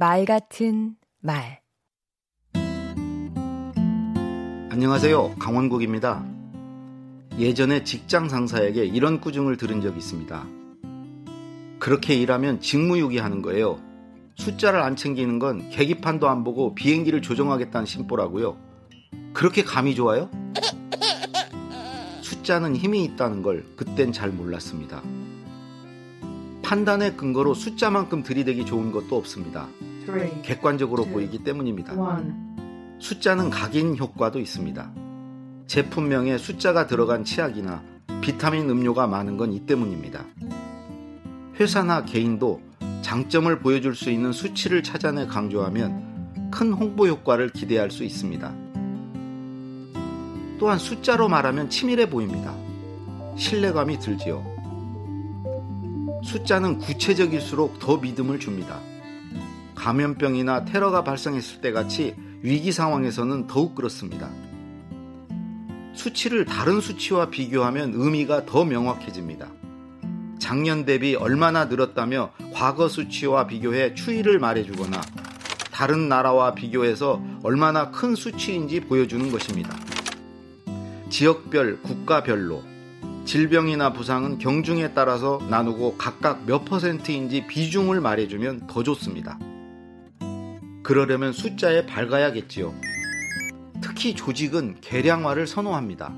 말 같은 말 안녕하세요. 강원국입니다. 예전에 직장 상사에게 이런 꾸중을 들은 적이 있습니다. 그렇게 일하면 직무유기 하는 거예요. 숫자를 안 챙기는 건 계기판도 안 보고 비행기를 조종하겠다는 심보라고요. 그렇게 감이 좋아요? 숫자는 힘이 있다는 걸 그땐 잘 몰랐습니다. 판단의 근거로 숫자만큼 들이대기 좋은 것도 없습니다. 객관적으로 보이기 때문입니다. 숫자는 각인 효과도 있습니다. 제품명에 숫자가 들어간 치약이나 비타민 음료가 많은 건 이 때문입니다. 회사나 개인도 장점을 보여줄 수 있는 수치를 찾아내 강조하면 큰 홍보 효과를 기대할 수 있습니다. 또한 숫자로 말하면 치밀해 보입니다. 신뢰감이 들지요. 숫자는 구체적일수록 더 믿음을 줍니다. 감염병이나 테러가 발생했을 때 같이 위기 상황에서는 더욱 그렇습니다. 수치를 다른 수치와 비교하면 의미가 더 명확해집니다. 작년 대비 얼마나 늘었다며 과거 수치와 비교해 추이를 말해주거나 다른 나라와 비교해서 얼마나 큰 수치인지 보여주는 것입니다. 지역별, 국가별로 질병이나 부상은 경중에 따라서 나누고 각각 몇 퍼센트인지 비중을 말해주면 더 좋습니다. 그러려면 숫자에 밝아야겠지요. 특히 조직은 계량화를 선호합니다.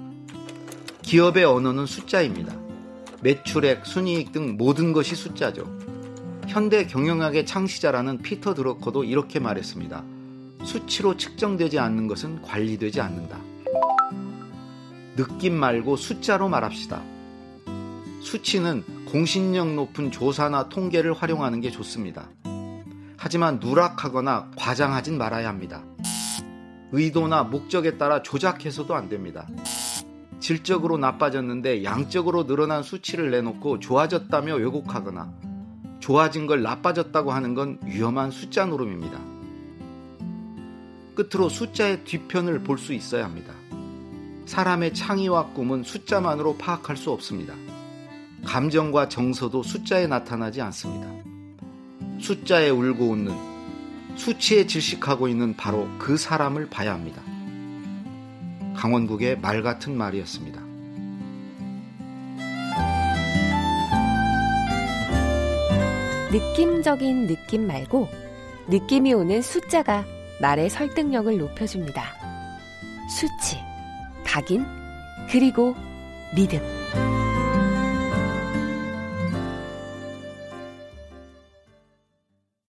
기업의 언어는 숫자입니다. 매출액, 순이익 등 모든 것이 숫자죠. 현대 경영학의 창시자라는 피터 드러커도 이렇게 말했습니다. 수치로 측정되지 않는 것은 관리되지 않는다. 느낌 말고 숫자로 말합시다. 수치는 공신력 높은 조사나 통계를 활용하는 게 좋습니다. 하지만 누락하거나 과장하진 말아야 합니다. 의도나 목적에 따라 조작해서도 안 됩니다. 질적으로 나빠졌는데 양적으로 늘어난 수치를 내놓고 좋아졌다며 왜곡하거나 좋아진 걸 나빠졌다고 하는 건 위험한 숫자 노름입니다. 끝으로 숫자의 뒤편을 볼 수 있어야 합니다. 사람의 창의와 꿈은 숫자만으로 파악할 수 없습니다. 감정과 정서도 숫자에 나타나지 않습니다. 숫자에 울고 웃는 수치에 질식하고 있는 바로 그 사람을 봐야 합니다. 강원국의 말 같은 말이었습니다. 느낌적인 느낌 말고 느낌이 오는 숫자가 말의 설득력을 높여줍니다. 수치, 각인, 그리고 믿음.